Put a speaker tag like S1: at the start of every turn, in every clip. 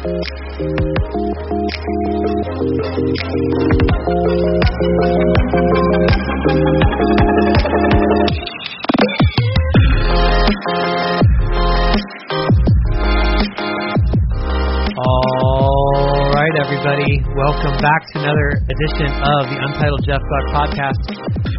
S1: All right, everybody. Welcome back to another edition of the Untitled Jeff Gluck podcast.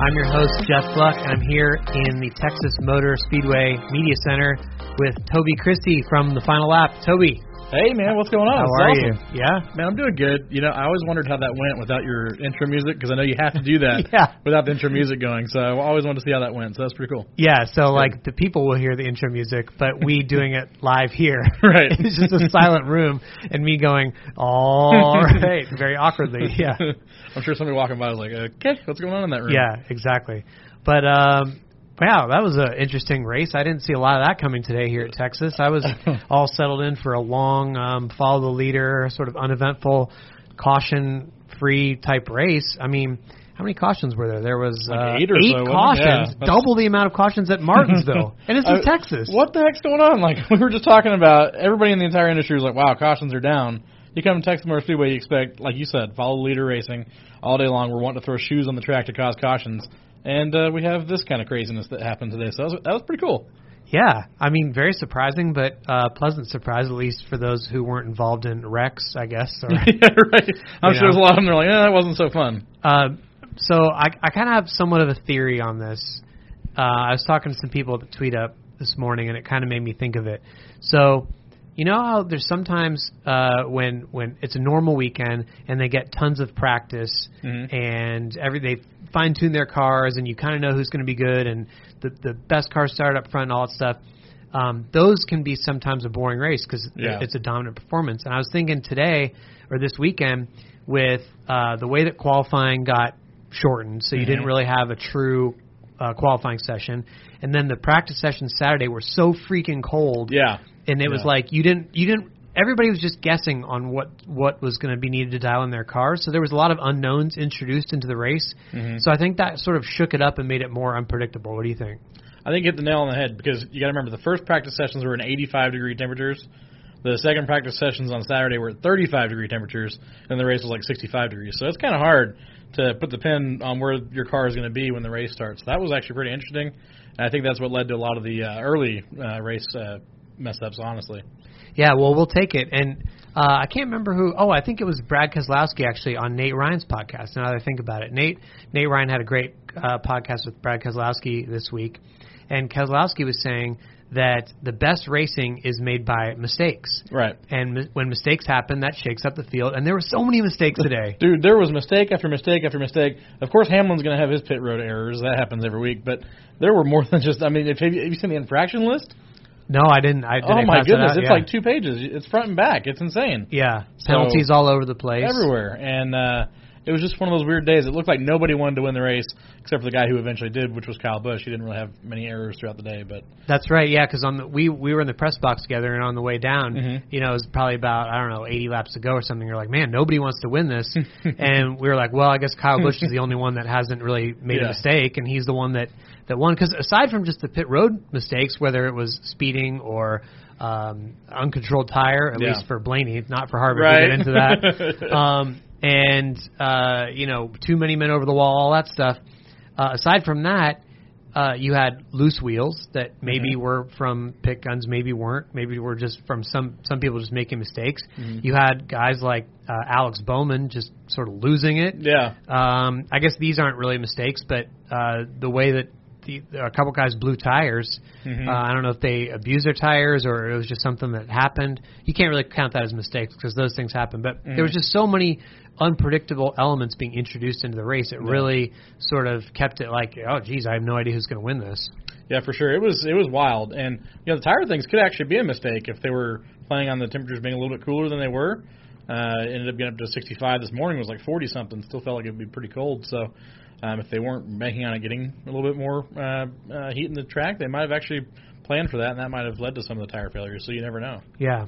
S1: I'm your host, Jeff Gluck, and I'm here in the Texas Motor Speedway Media Center with Toby Christie from the Final Lap. Toby,
S2: Hey man, what's going on?
S1: how
S2: It's
S1: are
S2: awesome.
S1: you? Yeah.
S2: Man, I'm doing good. You know, I always wondered how that went without your intro music because I know you have to do that
S1: Yeah.
S2: without the intro music going. So I always wanted to see how that went. So that's pretty cool.
S1: Yeah, so like the people will hear the intro music, but we doing it live here.
S2: Right.
S1: it's just a silent room and me going, all right, very awkwardly. Yeah.
S2: I'm sure somebody walking by was like, "Okay, what's going on in that room?"
S1: Yeah, exactly. But um wow, that was an interesting race. I didn't see a lot of that coming today here at Texas. I was all settled in for a long um follow the leader, sort of uneventful, caution free type race. I mean, how many cautions were there? There was
S2: Like
S1: uh,
S2: eight or
S1: eight
S2: so,
S1: cautions,
S2: Yeah,
S1: double the amount of cautions at Martinsville, and it's in
S2: I-
S1: Texas.
S2: What the heck's going on? Like we were just talking about, everybody in the entire industry was like, "Wow, cautions are down." You come to Texas Motor Speedway, you expect, like you said, follow the leader racing all day long. We're wanting to throw shoes on the track to cause cautions, and uh, we have this kind of craziness that happened today. So that was, that was pretty cool.
S1: Yeah, I mean, very surprising, but uh, pleasant surprise, at least for those who weren't involved in wrecks, I guess. Or,
S2: yeah, right. I'm sure there's a lot of them. They're like, "Eh, that wasn't so fun."
S1: Uh, so I, I kind of have somewhat of a theory on this. Uh, I was talking to some people at the tweet up this morning, and it kind of made me think of it. So, you know how there's sometimes uh, when when it's a normal weekend and they get tons of practice
S2: Mhm.
S1: and every they fine tune their cars and you kind of know who's going to be good and the the best cars start up front and all that stuff. Um, those can be sometimes a boring race because
S2: Yeah.
S1: it's a dominant performance. And I was thinking today or this weekend with uh, the way that qualifying got shortened, so you didn't
S2: Mhm.
S1: really have a true uh, qualifying session, and then the practice sessions Saturday were so freaking cold,
S2: Yeah.
S1: And it was like you didn't you didn't. Everybody was just guessing on what what was going to be needed to dial in their cars, so there was a lot of unknowns introduced into the race.
S2: Mhm.
S1: So I think that sort of shook it up and made it more unpredictable. What do you think?
S2: I think you hit the nail on the head because you got to remember the first practice sessions were in 85 degree temperatures. The second practice sessions on Saturday were at 35 degree temperatures, and the race was like 65 degrees. So it's kind of hard to put the pin on where your car is going to be when the race starts. That was actually pretty interesting, and I think that's what led to a lot of the uh, early uh, race uh, mess ups. Honestly,
S1: Yeah, well, we'll take it. And uh, I can't remember who. Oh, I think it was Brad Keselowski actually on Nate Ryan's podcast. Now that I think about it, Nate Nate Ryan had a great uh, podcast with Brad Keselowski this week, and Keselowski was saying that the best racing is made by mistakes.
S2: right.
S1: And mi- when mistakes happen, that shakes up the field. And there were so many mistakes today.
S2: Dude, there was mistake after mistake after mistake. Of course, Hamlin's going to have his pit road errors. That happens every week. But there were more than just. I mean, if, have, you, have you seen the infraction list?
S1: No, I didn't. I didn't
S2: oh my goodness, it's
S1: yeah.
S2: like two pages. It's front and back. It's insane.
S1: yeah
S2: So-
S1: penalties all over the place.
S2: everywhere. And uh, it was just one of those weird days. It looked like nobody wanted to win the race except for the guy who eventually did, which was Kyle Busch. He didn't really have many errors throughout the day, but
S1: That's right. Yeah, because on the we we were in the press box together, and on the way down,
S2: Mhm.
S1: you know, it was probably about I don't know 80 laps to go or something. You're like, man, nobody wants to win this, and we were like, well, I guess Kyle Busch is the only one that hasn't really made a mistake, and he's the one that that won. Because aside from just the pit road mistakes, whether it was speeding or um, uncontrolled tire, at
S2: Yeah.
S1: least for Blaney, not for Harvick.
S2: Right.
S1: We'll get into that. um, and uh, you know, too many men over the wall, all that stuff. Uh, aside from that, uh, you had loose wheels that maybe
S2: Mm-hmm.
S1: were from pit guns, maybe weren't, maybe were just from some some people just making mistakes.
S2: Mm-hmm.
S1: You had guys like uh, Alex Bowman just sort of losing it.
S2: yeah.
S1: Um, I guess these aren't really mistakes, but uh, the way that the, a couple guys blew tires,
S2: Mhm.
S1: uh, I don't know if they abused their tires or it was just something that happened. You can't really count that as mistakes because those things happen. But there was just so many unpredictable elements being introduced into the race. It really sort of kept it like, oh, geez, I have no idea who's going to win this.
S2: Yeah, for sure. It was it was wild, and you know the tire things could actually be a mistake if they were planning on the temperatures being a little bit cooler than they were. Uh, it ended up getting up to 65 this morning. It was like 40 something. Still felt like it would be pretty cold. So um, if they weren't banking on it getting a little bit more uh, uh, heat in the track, they might have actually planned for that, and that might have led to some of the tire failures. So you never know.
S1: Yeah.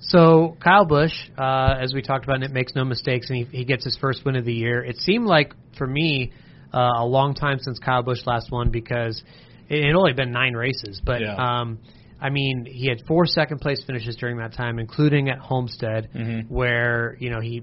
S1: So Kyle Busch, uh, as we talked about, and it makes no mistakes, and he, he gets his first win of the year. It seemed like for me uh, a long time since Kyle Busch last won because it had only been nine races, but
S2: Yeah.
S1: um, I mean, he had four second place finishes during that time, including at Homestead,
S2: Mhm.
S1: where you know he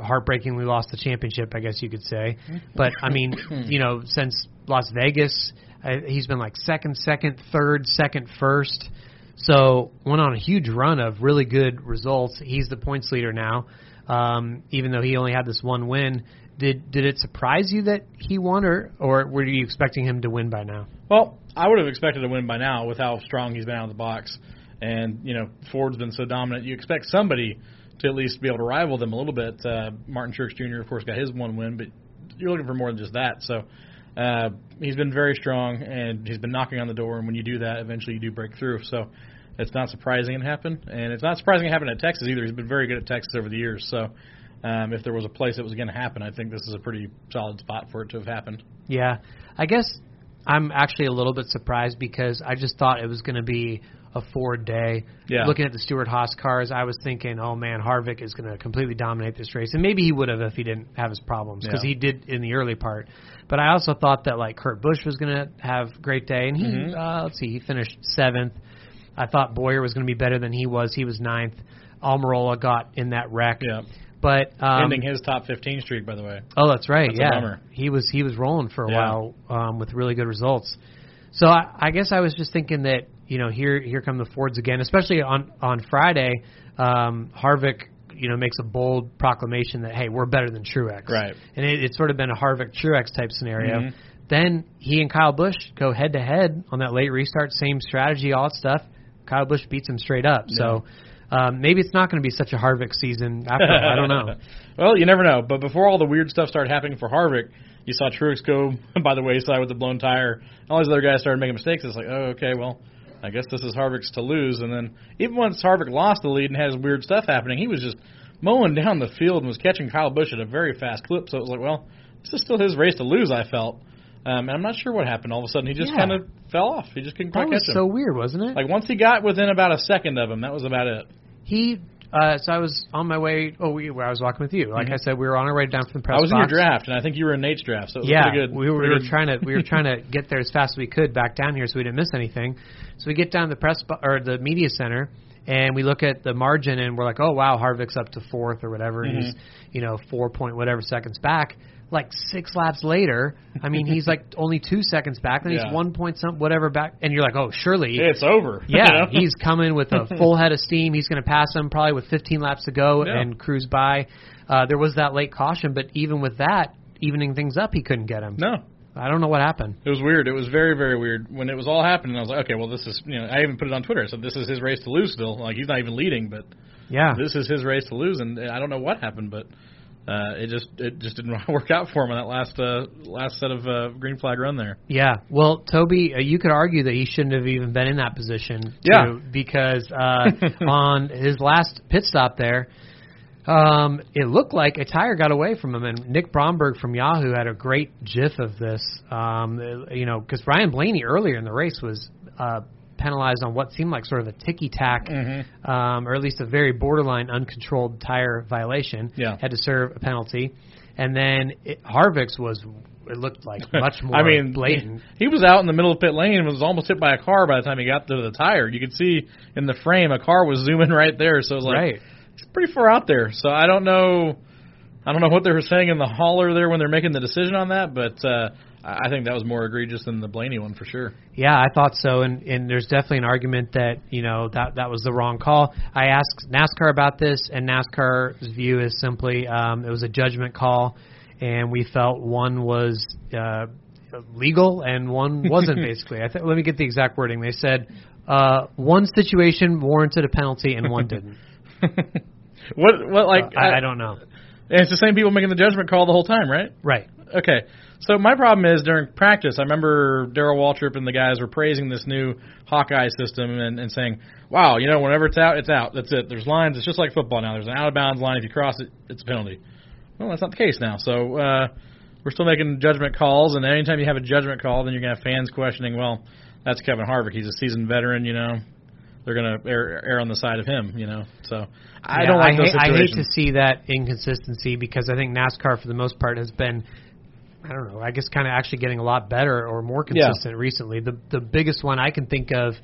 S1: heartbreakingly lost the championship, I guess you could say. But I mean, you know, since Las Vegas, uh, he's been like second, second, third, second, first. So went on a huge run of really good results. He's the points leader now, um, even though he only had this one win. Did did it surprise you that he won, or or were you expecting him to win by now?
S2: Well, I would have expected to win by now with how strong he's been out of the box, and you know Ford's been so dominant. You expect somebody to at least be able to rival them a little bit. Uh, Martin Truex Jr. of course got his one win, but you're looking for more than just that. So uh, he's been very strong, and he's been knocking on the door. And when you do that, eventually you do break through. So it's not surprising it happened, and it's not surprising it happened at Texas either. He's been very good at Texas over the years. So um, if there was a place that was going to happen, I think this is a pretty solid spot for it to have happened.
S1: Yeah, I guess I'm actually a little bit surprised because I just thought it was going to be a Ford day.
S2: Yeah.
S1: Looking at the Stewart Haas cars, I was thinking, oh man, Harvick is going to completely dominate this race, and maybe he would have if he didn't have his problems because
S2: Yeah.
S1: he did in the early part. But I also thought that like Kurt Busch was going to have a great day, and he
S2: Mhm.
S1: uh, let's see, he finished seventh. I thought Bowyer was going to be better than he was. He was ninth. Almirola got in that wreck.
S2: Yeah.
S1: But um,
S2: Ending his top 15 streak, by the way.
S1: Oh, that's right.
S2: That's
S1: yeah, he was he was rolling for a
S2: Yeah.
S1: while um, with really good results. So I, I guess I was just thinking that you know here here come the Fords again, especially on on Friday. Um, Harvick you know makes a bold proclamation that hey we're better than Truex,
S2: Right.
S1: And it, it's sort of been a Harvick Truex type scenario.
S2: Mhm.
S1: Then he and Kyle Busch go head to head on that late restart, same strategy, all that stuff. Kyle Busch beats him straight up. So um, maybe it's not going to be such a Harvick season after all. I don't know.
S2: well, you never know. But before all the weird stuff started happening for Harvick, you saw Truex go by the wayside with the blown tire. All these other guys started making mistakes. It's like, oh, okay, well, I guess this is Harvick's to lose. And then even once Harvick lost the lead and has weird stuff happening, he was just mowing down the field and was catching Kyle Busch at a very fast clip. So it was like, well, this is still his race to lose. I felt. Um, and I'm not sure what happened. All of a sudden, he just
S1: Yeah.
S2: kind of fell off. He just couldn't
S1: That
S2: quite
S1: was
S2: catch him.
S1: so weird, wasn't it?
S2: like once he got within about a second of him, that was about it.
S1: He, uh, so I was on my way. Oh, we, I was walking with you. Like
S2: Mhm.
S1: I said, we were on our way down from the press
S2: I was in your draft, and I think you were in Nate's draft, so it was
S1: Yeah,
S2: pretty good.
S1: we were, we were trying to we were trying to get there as fast as we could back down here, so we didn't miss anything. So we get down to the press bo- or the media center, and we look at the margin, and we're like, oh wow, Harvick's up to fourth or whatever. and He's you know four point whatever seconds back. Like six laps later, I mean, he's like only two seconds back, then
S2: Yeah.
S1: he's one point some whatever back, and you're like, oh, surely
S2: It's over.
S1: Yeah, he's coming with a full head of steam. He's going to pass him probably with 15 laps to go
S2: Yeah.
S1: and cruise by. Uh, there was that late caution, but even with that, evening things up, he couldn't get him.
S2: no.
S1: I don't know what happened.
S2: It was weird. It was very, very weird. When it was all happening, I was like, okay, well, this is, you know, I even put it on Twitter. I said, this is his race to lose still. Like, he's not even leading, but
S1: Yeah,
S2: this is his race to lose, and I don't know what happened, but uh, it just it just didn't work out for him on that last uh, last set of uh, green flag run there.
S1: yeah. Well, Toby, uh, you could argue that he shouldn't have even been in that position.
S2: Yeah.
S1: too, because uh, on his last pit stop there. Um, it looked like a tire got away from him, and Nick Bromberg from Yahoo had a great GIF of this. Um, you know, because Ryan Blaney earlier in the race was uh, penalized on what seemed like sort of a ticky tack,
S2: Mhm.
S1: um, or at least a very borderline uncontrolled tire violation.
S2: Yeah.
S1: had to serve a penalty, and then it, Harvick's was it looked like much more
S2: I mean,
S1: blatant.
S2: He, he was out in the middle of pit lane and was almost hit by a car by the time he got to the tire. You could see in the frame a car was zooming right there. So it was like
S1: right.
S2: it's pretty far out there. So I don't know. I don't know what they were saying in the hauler there when they're making the decision on that, but uh, I think that was more egregious than the Blaney one for sure.
S1: Yeah, I thought so, and and there's definitely an argument that you know that that was the wrong call. I asked NASCAR about this, and NASCAR's view is simply um, it was a judgment call, and we felt one was uh, legal and one wasn't. basically, I th- let me get the exact wording. They said uh, one situation warranted a penalty and one didn't.
S2: what? What? Like
S1: Uh, I, I don't know.
S2: And it's the same people making the judgment call the whole time, right?
S1: Right.
S2: Okay. So my problem is during practice, I remember Darrell Waltrip and the guys were praising this new Hawkeye system and, and saying, "Wow, you know, whenever it's out, it's out. That's it. There's lines. It's just like football now. There's an out of bounds line. If you cross it, it's a penalty." Well, that's not the case now. So uh, we're still making judgment calls, and anytime you have a judgment call, then you're gonna have fans questioning, "Well, that's Kevin Harvick. He's a seasoned veteran. You know, they're gonna err, err on the side of him. You know." So I
S1: Yeah,
S2: don't like
S1: I
S2: those
S1: hate, I hate to see that inconsistency because I think NASCAR, for the most part, has been, I don't know, I guess kind of actually getting a lot better or more
S2: Yeah.
S1: consistent recently. The the biggest one I can think of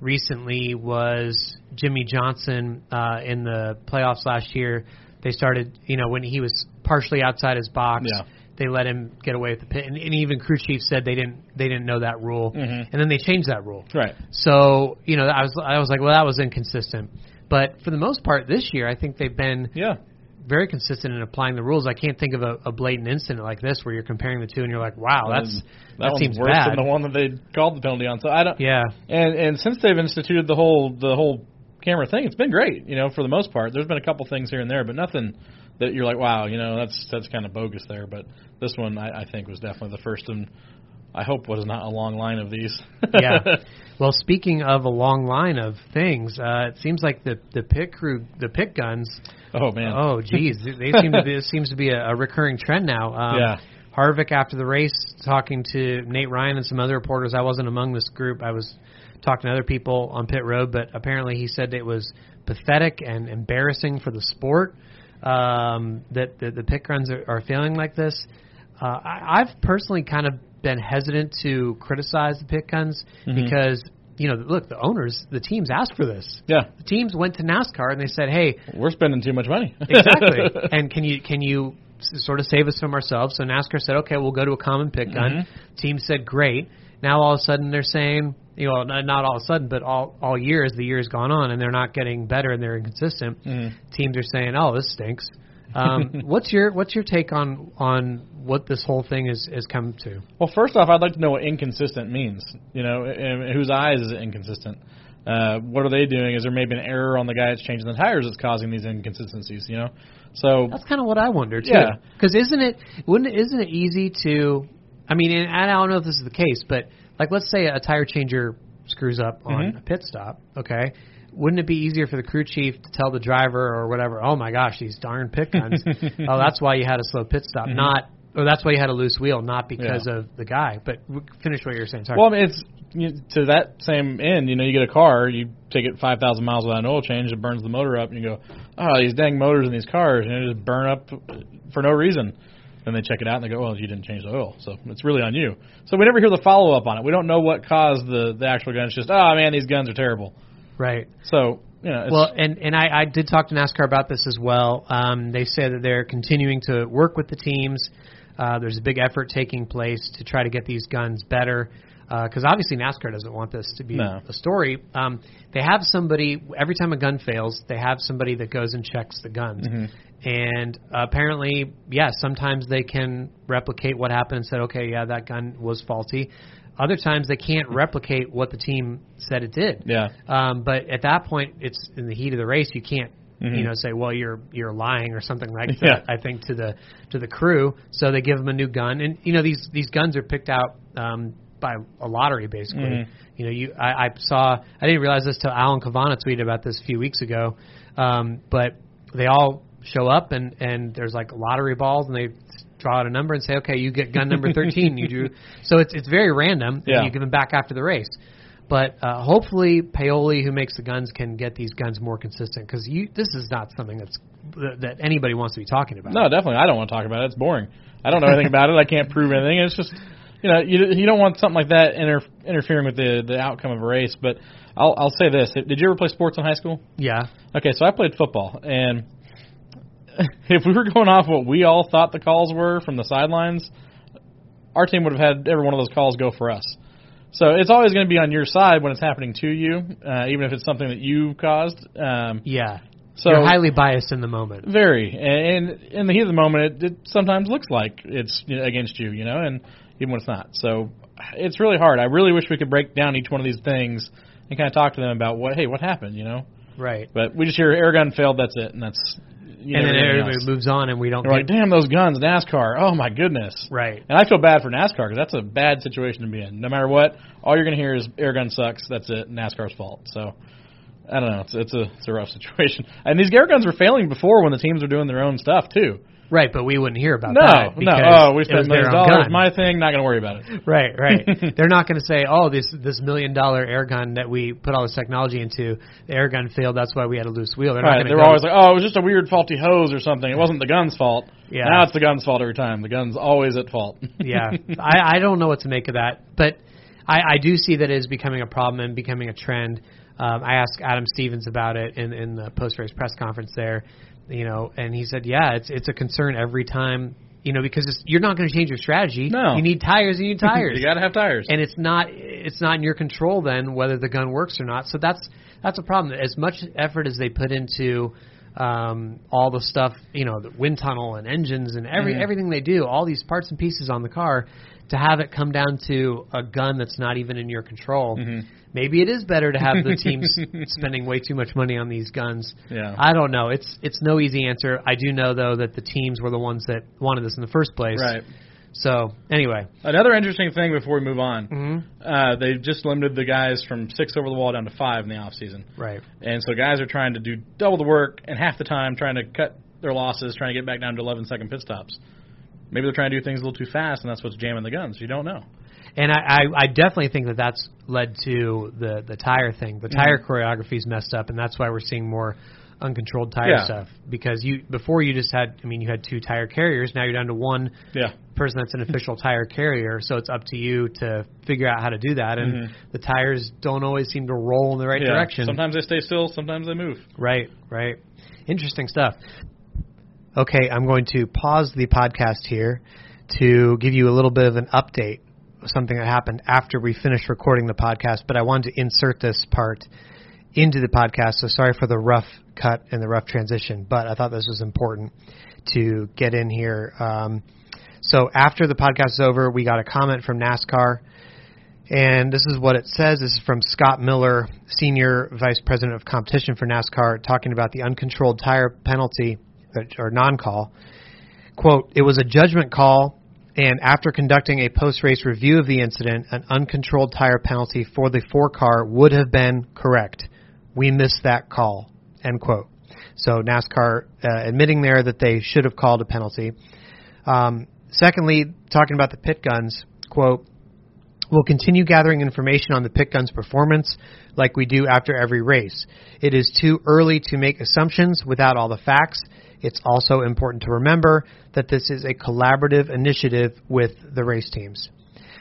S1: recently was Jimmie Johnson uh, in the playoffs last year. They started, you know, when he was partially outside his box.
S2: Yeah.
S1: They let him get away with the pit, and, and even crew chief said they didn't they didn't know that rule,
S2: Mhm.
S1: and then they changed that rule.
S2: Right.
S1: So you know, I was I was like, well, that was inconsistent. But for the most part, this year, I think they've been
S2: Yeah.
S1: very consistent in applying the rules. I can't think of a, a blatant incident like this where you're comparing the two and you're like, wow, that's
S2: that,
S1: seems
S2: worse
S1: bad.
S2: than the one that they called the penalty on. So I don't.
S1: Yeah,
S2: And and since they've instituted the whole the whole camera thing, it's been great. You know, for the most part, there's been a couple things here and there, but nothing that you're like, wow, you know, that's that's kind of bogus there. But this one, I, I think, was definitely the first, and I hope was not a long line of these.
S1: yeah. Well, speaking of a long line of things, uh, it seems like the the pit crew, the pit guns.
S2: oh man.
S1: Oh, geez, they seem to be. This seems to be a, a recurring trend now. Um,
S2: Yeah.
S1: Harvick after the race, talking to Nate Ryan and some other reporters. I wasn't among this group. I was talking to other people on pit road, but apparently he said it was pathetic and embarrassing for the sport um, that the, the pit guns are, are feeling like this. Uh, I, I've personally kind of been hesitant to criticize the pit guns
S2: Mhm.
S1: because you know, look, the owners, the teams asked for this.
S2: Yeah,
S1: The teams went to NASCAR and they said, "Hey,
S2: we're spending too much money.
S1: exactly. and can you can you s- sort of save us from ourselves? So NASCAR said, okay, we'll go to a common pit gun.
S2: Mhm.
S1: Team said, great. Now all of a sudden they're saying, you know, not all of a sudden, but all all year as the year has gone on, and they're not getting better and they're inconsistent.
S2: Mhm.
S1: Teams are saying, oh, this stinks. Um, what's your what's your take on on what this whole thing is is come to?
S2: Well, first off, I'd like to know what inconsistent means. You know, in, in whose eyes is it inconsistent? Uh, what are they doing? Is there maybe an error on the guy that's changing the tires that's causing these inconsistencies? You know, so
S1: That's kind of what I wonder too.
S2: Yeah.
S1: Because isn't it wouldn't it, isn't it easy to? I mean, and I don't know if this is the case, but like let's say a tire changer screws up on
S2: Mhm.
S1: a pit stop. Okay, wouldn't it be easier for the crew chief to tell the driver or whatever? Oh my gosh, these darn pit guns. oh, that's why you had a slow pit stop,
S2: Mhm.
S1: not. Or that's why you had a loose wheel, not because
S2: Yeah.
S1: of the guy. But finish what you were saying. Sorry.
S2: Well, I mean, it's you, to that same end. You know, you get a car, you take it five thousand miles without an oil change, it burns the motor up, and you go, "Oh, these dang motors in these cars, and they just burn up for no reason." Then they check it out and they go, "Well, you didn't change the oil, so it's really on you." So we never hear the follow up on it. We don't know what caused the the actual gun. It's just, "Oh man, these guns are terrible."
S1: right.
S2: So you know,
S1: Well, and and I, I did talk to NASCAR about this as well. Um, they say that they're continuing to work with the teams. Uh, there's a big effort taking place to try to get these guns better. Because obviously NASCAR doesn't want this to be
S2: No.
S1: a story. Um, they have somebody every time a gun fails, they have somebody that goes and checks the guns.
S2: Mhm.
S1: And apparently, yes, sometimes they can replicate what happened and said, okay, yeah, that gun was faulty. Other times they can't replicate what the team said it did.
S2: yeah,
S1: Um, but at that point, it's in the heat of the race. You can't,
S2: Mhm.
S1: you know, say, "Well, you're you're lying" or something like
S2: Yeah.
S1: that. I think to the to the crew, so they give them a new gun, and you know these these guns are picked out um, by a lottery, basically.
S2: Mhm.
S1: You know, you I, I saw I didn't realize this till Alan Cavanna tweeted about this a few weeks ago, um, but they all show up and and there's like lottery balls, and they draw out a number and say, "Okay, you get gun number 13." you do so it's it's very random.
S2: Yeah.
S1: And you give them back after the race. But uh, hopefully, Paoli, who makes the guns, can get these guns more consistent because you this is not something that's that, that anybody wants to be talking about.
S2: no, definitely. I don't want to talk about it. It's boring. I don't know anything about it. I can't prove anything. It's just you know you you don't want something like that inter, interfering with the the outcome of a race. But I'll I'll say this: Did you ever play sports in high school?
S1: Yeah,
S2: Okay, so I played football, and if we were going off what we all thought the calls were from the sidelines, our team would have had every one of those calls go for us. So it's always going to be on your side when it's happening to you, uh, even if it's something that you caused. Um,
S1: yeah.
S2: so
S1: You're highly biased in the moment.
S2: very, and in the heat of the moment, it, it sometimes looks like it's against you, you know, and even when it's not. So it's really hard. I really wish we could break down each one of these things and kind of talk to them about what, hey, what happened, you know.
S1: Right.
S2: But we just hear air gun failed. That's it, and that's you
S1: and then everybody
S2: else.
S1: moves on, and we don't.
S2: We're like, damn those guns, NASCAR. Oh my goodness.
S1: right.
S2: And I feel bad for NASCAR because that's a bad situation to be in. No matter what, all you're going to hear is air gun sucks. That's it. NASCAR's fault. So I don't know. It's it's a it's a rough situation. And these air guns were failing before when the teams were doing their own stuff too.
S1: Right, but we wouldn't hear about
S2: No,
S1: that.
S2: no.
S1: because
S2: Oh, we spent millions dollars.
S1: gun.
S2: My thing. Not going to worry about it.
S1: Right, right. They're not going to say, "Oh, this this million dollar air gun that we put all this technology into, the air gun failed. That's why we had a loose wheel." They're
S2: Right.
S1: going
S2: They
S1: to.
S2: were always like, oh, it was just a weird faulty hose or something. It wasn't the gun's fault.
S1: Yeah.
S2: Now it's the gun's fault every time. The gun's always at fault.
S1: yeah, I, I don't know what to make of that, but I, I do see that it is becoming a problem and becoming a trend. Um, I asked Adam Stevens about it in in the post race press conference there, you know, and he said, yeah, it's it's a concern every time, you know, because it's, you're not going to change your strategy.
S2: No.
S1: you need tires. You need tires.
S2: you got to have tires.
S1: and it's not it's not in your control then whether the gun works or not. So that's that's a problem. As much effort as they put into um, all the stuff, you know, the wind tunnel and engines and every
S2: Mhm.
S1: everything they do, all these parts and pieces on the car, to have it come down to a gun that's not even in your control.
S2: Mhm.
S1: Maybe it is better to have the teams spending way too much money on these guns.
S2: Yeah.
S1: I don't know. It's it's no easy answer. I do know though that the teams were the ones that wanted this in the first place.
S2: right.
S1: So anyway.
S2: Another interesting thing before we move on,
S1: hmm
S2: uh, they've just limited the guys from six over the wall down to five in the off season.
S1: Right.
S2: And so guys are trying to do double the work and half the time trying to cut their losses, trying to get back down to 11 second pit stops. Maybe they're trying to do things a little too fast, and that's what's jamming the guns. You don't know.
S1: And I, I, I definitely think that that's led to the the tire thing. The tire choreography is messed up, and that's why we're seeing more uncontrolled tire
S2: Yeah.
S1: stuff. Because you before you just had, I mean, you had two tire carriers. Now you're down to one
S2: Yeah.
S1: person that's an official tire carrier. So it's up to you to figure out how to do that. And
S2: Mhm.
S1: the tires don't always seem to roll in the right
S2: yeah.
S1: direction.
S2: Sometimes they stay still, sometimes they move.
S1: Right, right. Interesting stuff. Okay, I'm going to pause the podcast here to give you a little bit of an update something that happened after we finished recording the podcast, but I wanted to insert this part into the podcast, so sorry for the rough cut and the rough transition, but I thought this was important to get in here. Um, so after the podcast is over, we got a comment from NASCAR. And this is what it says. This is from Scott Miller, Senior Vice President of Competition for NASCAR, talking about the uncontrolled tire penalty or non call. Quote, it was a judgment call, and after conducting a post race review of the incident, an uncontrolled tire penalty for the four car would have been correct. We missed that call. End quote. So NASCAR uh, admitting there that they should have called a penalty. Um, secondly, talking about the pit guns, quote, We'll continue gathering information on the pit gun's performance like we do after every race. It is too early to make assumptions without all the facts. It's also important to remember that this is a collaborative initiative with the race teams.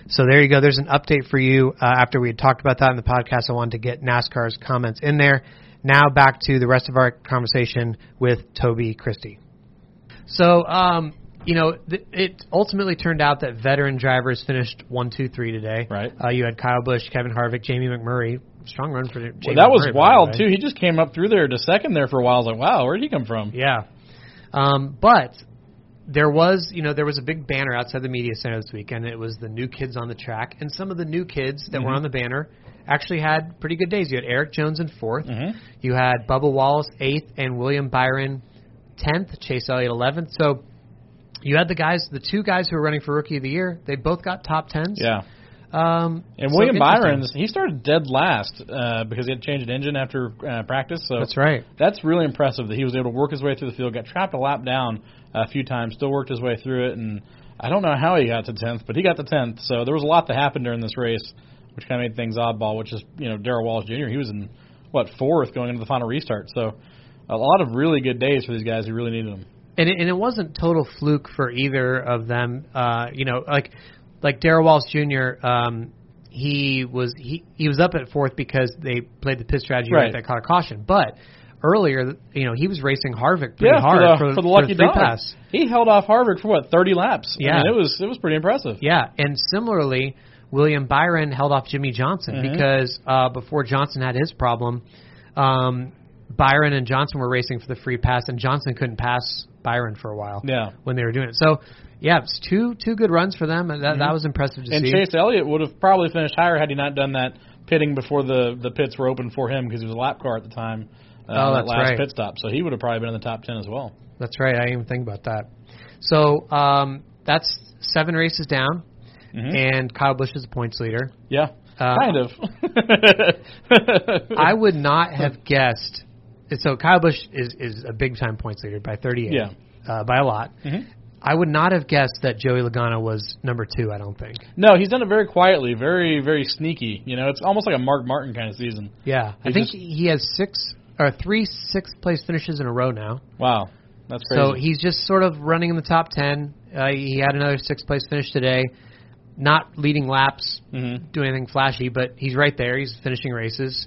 S1: So there you go. There's an update for you. Uh, after we had talked about that in the podcast, I wanted to get NASCAR's comments in there. Now back to the rest of our conversation with Toby Christie. So, um, you know, th- it ultimately turned out that veteran drivers finished one, two, three today.
S2: Right.
S1: Uh, you had Kyle Busch, Kevin Harvick, Jamie McMurray. Strong run for Jamie
S2: Well, that was
S1: McMurray, by
S2: wild too. He just came up through there to second there for a while. I was like, wow, where did he come from?
S1: Yeah. Um, but there was, you know, there was a big banner outside the media center this weekend. It was the new kids on the track, and some of the new kids that were
S2: Mhm.
S1: on the banner actually had pretty good days. You had Erik Jones in 4th
S2: Mhm.
S1: You had Bubba Wallace eighth, and William Byron tenth. Chase Elliott eleventh. So you had the guys, the two guys who were running for Rookie of the Year. They both got top tens.
S2: Yeah.
S1: Um,
S2: And
S1: so
S2: William. Byron's he started dead last uh, because he had changed an engine after uh, practice. So
S1: That's right.
S2: That's really impressive that he was able to work his way through the field, got trapped a lap down a few times, still worked his way through it, and I don't know how he got to tenth, but he got to tenth. So there was a lot that happened during this race, which kind of made things oddball. Which is you know Darrell Wallace Jr. He was in what fourth going into the final restart. So a lot of really good days for these guys who really needed them.
S1: and it, and it wasn't total fluke for either of them. Uh, you know, like like Darrell Wallace Jr. Um, he was he he was up at fourth because they played the pit strategy
S2: Right.
S1: that caught a caution. But earlier, you know, he was racing Harvick pretty
S2: yeah,
S1: hard
S2: for the, for the
S1: for
S2: lucky
S1: free
S2: dog.
S1: pass.
S2: He held off Harvick for what thirty laps.
S1: Yeah.
S2: I mean, it was it was pretty impressive.
S1: Yeah, and similarly, William Byron held off Jimmie Johnson
S2: Mhm.
S1: because uh, before Johnson had his problem, um, Byron and Johnson were racing for the free pass, and Johnson couldn't pass Byron for a while.
S2: Yeah.
S1: when they were doing it. So, yeah, it's two two good runs for them, and that, that was impressive to
S2: Mm-hmm. And. Chase Elliott would have probably finished higher had he not done that pitting before the the pits were open for him because he was a lap car at the time. Uh,
S1: Oh,
S2: on that
S1: that's
S2: last
S1: right.
S2: pit stop, so he would have probably been in the top ten as well.
S1: That's right. I didn't even think about that. So um, that's seven races down,
S2: Mhm.
S1: and Kyle Busch is the points leader.
S2: Yeah,
S1: Uh,
S2: kind of.
S1: I would not have guessed. So Kyle Busch is is a big time points leader by 38.
S2: Yeah.
S1: Uh, by a lot.
S2: Mhm.
S1: I would not have guessed that Joey Logano was number two. I don't think.
S2: No, he's done it very quietly, very very sneaky. You know, it's almost like a Mark Martin kind of season.
S1: Yeah, I think
S2: just-
S1: he has six or three sixth place finishes in a row now.
S2: Wow, that's crazy.
S1: So he's just sort of running in the top ten. Uh, he had another sixth place finish today. not leading laps,
S2: Mm-hmm.
S1: doing anything flashy, but he's right there. He's finishing races,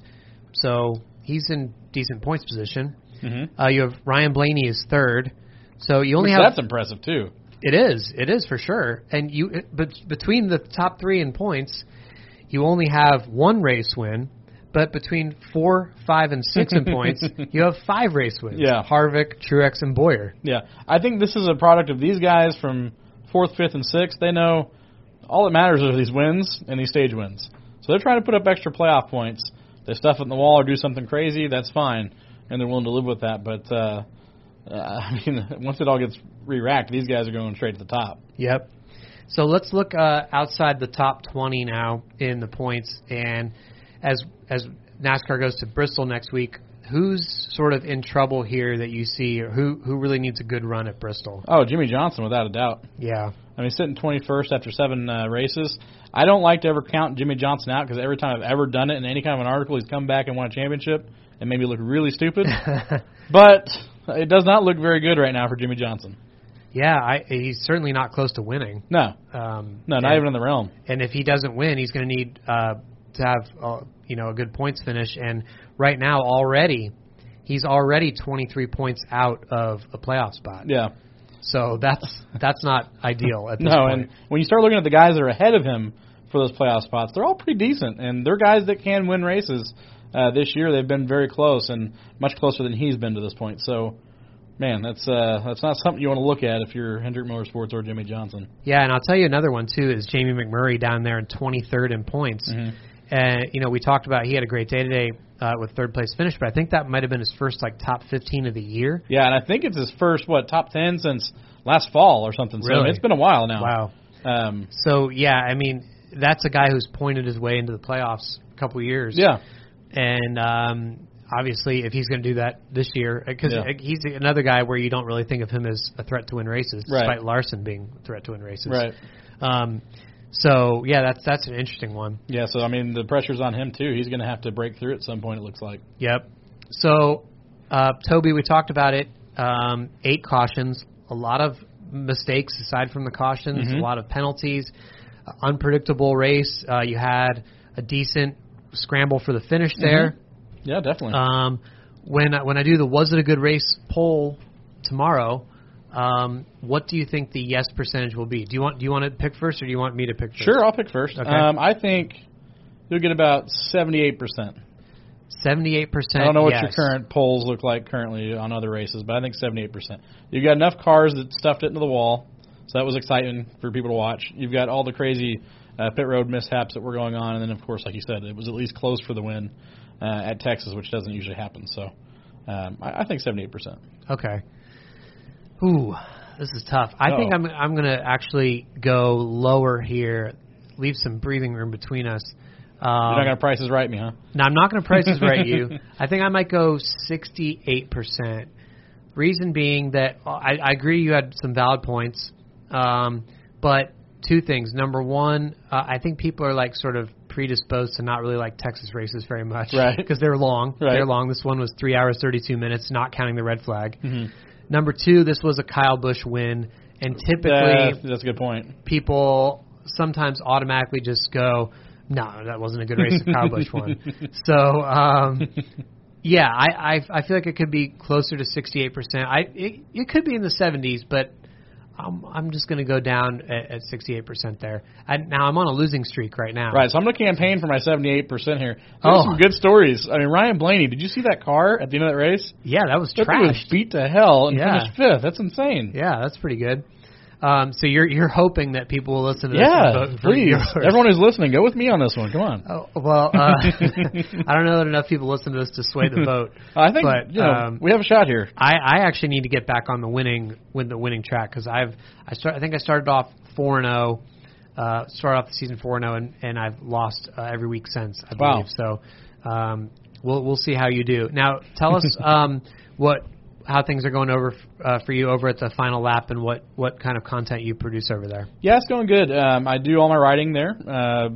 S1: so he's in decent points position.
S2: Mm-hmm.
S1: Uh, you have Ryan Blaney is third, so you only have
S2: That's impressive too.
S1: it is it is for sure. And you but between the top three in points, you only have one race win. But between four, five, and six in points, you have five race wins.
S2: Yeah.
S1: Harvick, Truex, and Bowyer.
S2: Yeah, I think this is a product of these guys from fourth, fifth, and sixth. They know all that matters are these wins and these stage wins. So they're trying to put up extra playoff points. They stuff it in the wall or do something crazy. That's fine, and they're willing to live with that. But uh, uh, I mean, once it all gets re-racked, these guys are going straight to the top.
S1: Yep. So let's look uh, outside the top 20 now in the points, and as as NASCAR goes to Bristol next week, who's sort of in trouble here that you see, or who who really needs a good run at Bristol?
S2: Oh, Jimmie Johnson, without a doubt.
S1: Yeah.
S2: I mean, sitting 21st after seven uh, races. I don't like to ever count Jimmie Johnson out because every time I've ever done it in any kind of an article, he's come back and won a championship and made me look really stupid. but it does not look very good right now for Jimmie Johnson.
S1: yeah, I, he's certainly not close to winning.
S2: No,
S1: Um,
S2: no, not
S1: and,
S2: even in the realm.
S1: And if he doesn't win, he's going to need uh, to have uh, you know a good points finish. And right now, already, he's already 23 points out of a playoff spot.
S2: Yeah,
S1: So that's that's not ideal at this
S2: no,
S1: point.
S2: and when you start looking at the guys that are ahead of him for those playoff spots, they're all pretty decent, and they're guys that can win races. Uh, this year, they've been very close and much closer than he's been to this point. So, man, that's uh, that's not something you want to look at if you're Hendrick Motorsports or Jimmie Johnson.
S1: Yeah, and I'll tell you another one too is Jamie McMurray down there in 23rd in points.
S2: Mhm.
S1: And you know we talked about he had a great day today uh, with third place finish, but I think that might have been his first like top 15 of the year.
S2: Yeah, and I think it's his first what top ten since last fall or something. So
S1: Really?
S2: it's been a while now.
S1: Wow.
S2: Um,
S1: So yeah, I mean that's a guy who's pointed his way into the playoffs a couple years.
S2: yeah,
S1: and um, obviously if he's going to do that this year, because
S2: Yeah.
S1: he's another guy where you don't really think of him as a threat to win races,
S2: Right.
S1: despite Larson being a threat to win races.
S2: right.
S1: Um, so yeah, that's that's an interesting one.
S2: Yeah, so I mean the pressure's on him too. He's going to have to break through at some point. It looks like.
S1: Yep. So uh, Toby, we talked about it. Um, eight cautions, a lot of mistakes aside from the cautions,
S2: Mhm.
S1: a lot of penalties, uh, unpredictable race. Uh, you had a decent scramble for the finish there.
S2: Yeah, definitely.
S1: Um, when I, when I do the was it a good race poll tomorrow, um, what do you think the yes percentage will be? Do you want do you want to pick first or do you want me to pick first?
S2: sure, I'll pick first.
S1: Okay.
S2: Um, I think you'll get about seventy-eight percent.
S1: Seventy-eight percent.
S2: I don't know what
S1: yes.
S2: your current polls look like currently on other races, but I think seventy-eight percent. You've got enough cars that stuffed it into the wall, so that was exciting for people to watch. You've got all the crazy uh, pit road mishaps that were going on, and then of course, like you said, it was at least close for the win uh, at Texas, which doesn't usually happen. So um, I, I think seventy-eight percent.
S1: Okay. Ooh, this is tough. I think I'm I'm gonna actually go lower here, leave some breathing room between us. Um,
S2: You're not going to prices right me, huh?
S1: Now I'm not going to prices right you. I think I might go 68 percent. Reason being that uh, I, I agree you had some valid points, um, but two things. Number one, uh, I think people are like sort of predisposed to not really like Texas races very much,
S2: Right.
S1: Because they're long.
S2: Right.
S1: They're long. This one was three hours 32 minutes, not counting the red flag.
S2: Mm-hmm.
S1: Number two, this was a Kyle Busch win, and typically
S2: That's, that's a good point.
S1: people sometimes automatically just go, "No, that wasn't a good race if Kyle Busch won." So, um, yeah, I, I I feel like it could be closer to sixty eight percent. I it, it could be in the seventies, but I'm I'm just going to go down at, at sixty eight percent there. I, now I'm on a losing streak right now.
S2: Right, so I'm going to campaign for my 78% here. There's
S1: Oh.
S2: some good stories. I mean, Ryan Blaney, did you see that car at the end of that race?
S1: Yeah, that was
S2: That was
S1: trash.
S2: beat to hell and
S1: Yeah.
S2: finished fifth. That's insane.
S1: Yeah, that's pretty good. Um, so you're you're hoping that people will listen to this
S2: Yeah,
S1: and vote for
S2: please. Everyone who's listening, go with me on this one. Come on.
S1: Oh, well, uh, I don't know that enough people listen to this to sway the vote.
S2: I think
S1: but,
S2: you know
S1: um,
S2: we have a shot here.
S1: I, I actually need to get back on the winning win the winning track because I've I start I think I started off four and zero, uh, started off the season four and zero, and and I've lost uh, every week since I
S2: Wow.
S1: believe. So um, we'll we'll see how you do. Now tell us um, what how things are going over uh, for you over at the final lap and what what kind of content you produce over there.
S2: Yeah, it's going good. Um, I do all my writing there. Uh,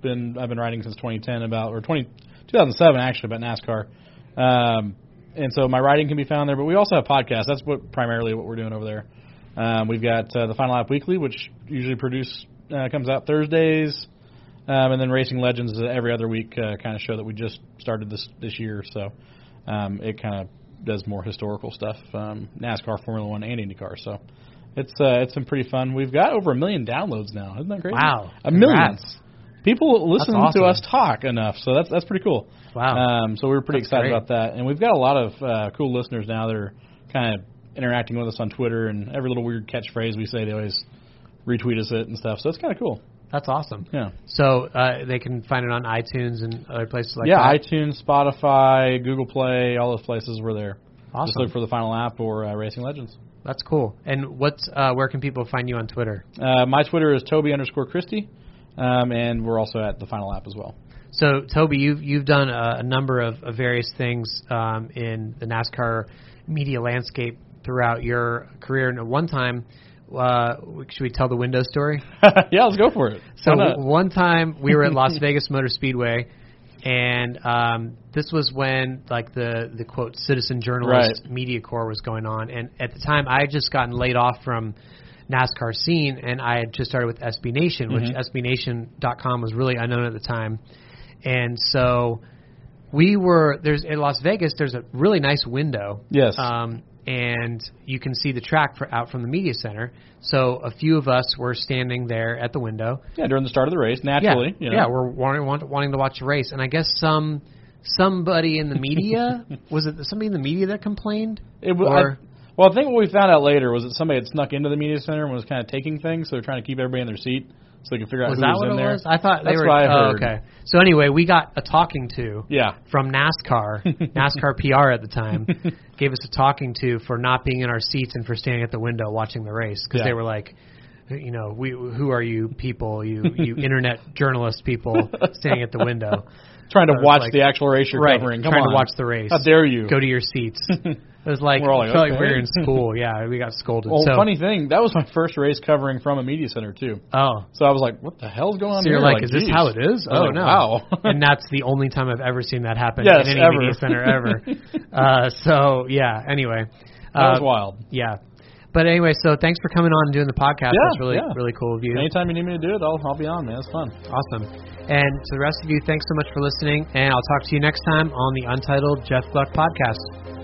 S2: been I've been writing since 2010 about or 20, 2007 actually about NASCAR. Um, and so my writing can be found there, but we also have podcasts. That's what primarily what we're doing over there. Um, we've got uh, the Final Lap Weekly, which usually produce uh, comes out Thursdays, um, and then Racing Legends is every other week uh, kind of show that we just started this this year. So um, it kind of does more historical stuff, um, NASCAR, Formula One, and IndyCar. So it's uh, it's been pretty fun. We've got over a million downloads now. Isn't that crazy?
S1: Wow.
S2: a million. People listen
S1: That's
S2: to us talk enough, so that's that's pretty cool.
S1: Wow.
S2: Um, so we were pretty
S1: That's
S2: excited
S1: great.
S2: about that, and we've got a lot of uh, cool listeners now that are kind of interacting with us on Twitter, and every little weird catchphrase we say, they always retweet us it and stuff. So it's kind of cool.
S1: That's awesome.
S2: Yeah.
S1: So uh, they can find it on iTunes and other places like
S2: yeah,
S1: that.
S2: iTunes, Spotify, Google Play, all those places we're there. Just
S1: Awesome.
S2: look for the Final Lap or uh, Racing Legends.
S1: That's cool. And what's uh, where can people find you on Twitter?
S2: Uh, my Twitter is Toby underscore Christie, um, and we're also at the Final Lap as well.
S1: So Toby, you've you've done a, a number of, of various things um, in the NASCAR media landscape throughout your career. And at one time, uh, should we tell the window story?
S2: yeah, let's go for it.
S1: So
S2: Why not?
S1: w- one time we were at Las Vegas Motor Speedway, and um, this was when like the the quote citizen journalist media corps was going on, and at the time I had just gotten laid off from NASCAR scene, and I had just started with SB Nation, which SBNation.com was really unknown at the time, and so we were there's in Las Vegas. There's a really nice window.
S2: Yes.
S1: Um, and you can see the track for, out from the media center. So a few of us were standing there at the window.
S2: yeah, during the start of the race, naturally.
S1: yeah,
S2: you know.
S1: yeah, we're wanting, want, wanting to watch the race, and I guess some somebody in the media was it somebody in the media that complained?
S2: It, was.
S1: Or-
S2: I, well, I think what we found out later was that somebody had snuck into the media center and was kind of taking things, so they're trying to keep everybody in their seat so they can figure out
S1: was
S2: who
S1: that
S2: was
S1: what
S2: in
S1: it
S2: there.
S1: was? I thought they
S2: That's
S1: were.
S2: what I
S1: oh, okay. So anyway, we got a talking to
S2: Yeah.
S1: from NASCAR, NASCAR PR at the time, gave us a talking to for not being in our seats and for standing at the window watching the race because
S2: Yeah.
S1: they were like, you know, we who are you people, you you internet journalist people standing at the window,
S2: Trying to watch
S1: like-
S2: the actual race you're
S1: right?
S2: covering. Come
S1: trying
S2: on.
S1: to watch the race.
S2: How dare you?
S1: Go to your seats. It was like,
S2: We're all like,
S1: felt like we
S2: okay.
S1: were in school. Yeah, we got scolded.
S2: well,
S1: so,
S2: funny thing, that was my first race covering from a media center too.
S1: Oh,
S2: So I was like, "What the hell's going on
S1: so
S2: here?"
S1: you're like, is this how it is? Oh
S2: like,
S1: no!
S2: Wow.
S1: and that's the only time I've ever seen that happen
S2: Yes,
S1: in any
S2: ever.
S1: media center ever. uh, so yeah. Anyway,
S2: that
S1: uh,
S2: was wild.
S1: Yeah. But anyway, so thanks for coming on and doing the podcast.
S2: Yeah,
S1: That's really
S2: yeah.
S1: really cool of you.
S2: Anytime you need me to do it, I'll I'll be on, man. It's fun.
S1: Awesome. And to the rest of you, thanks so much for listening. And I'll talk to you next time on the Untitled Jeff Gluck podcast.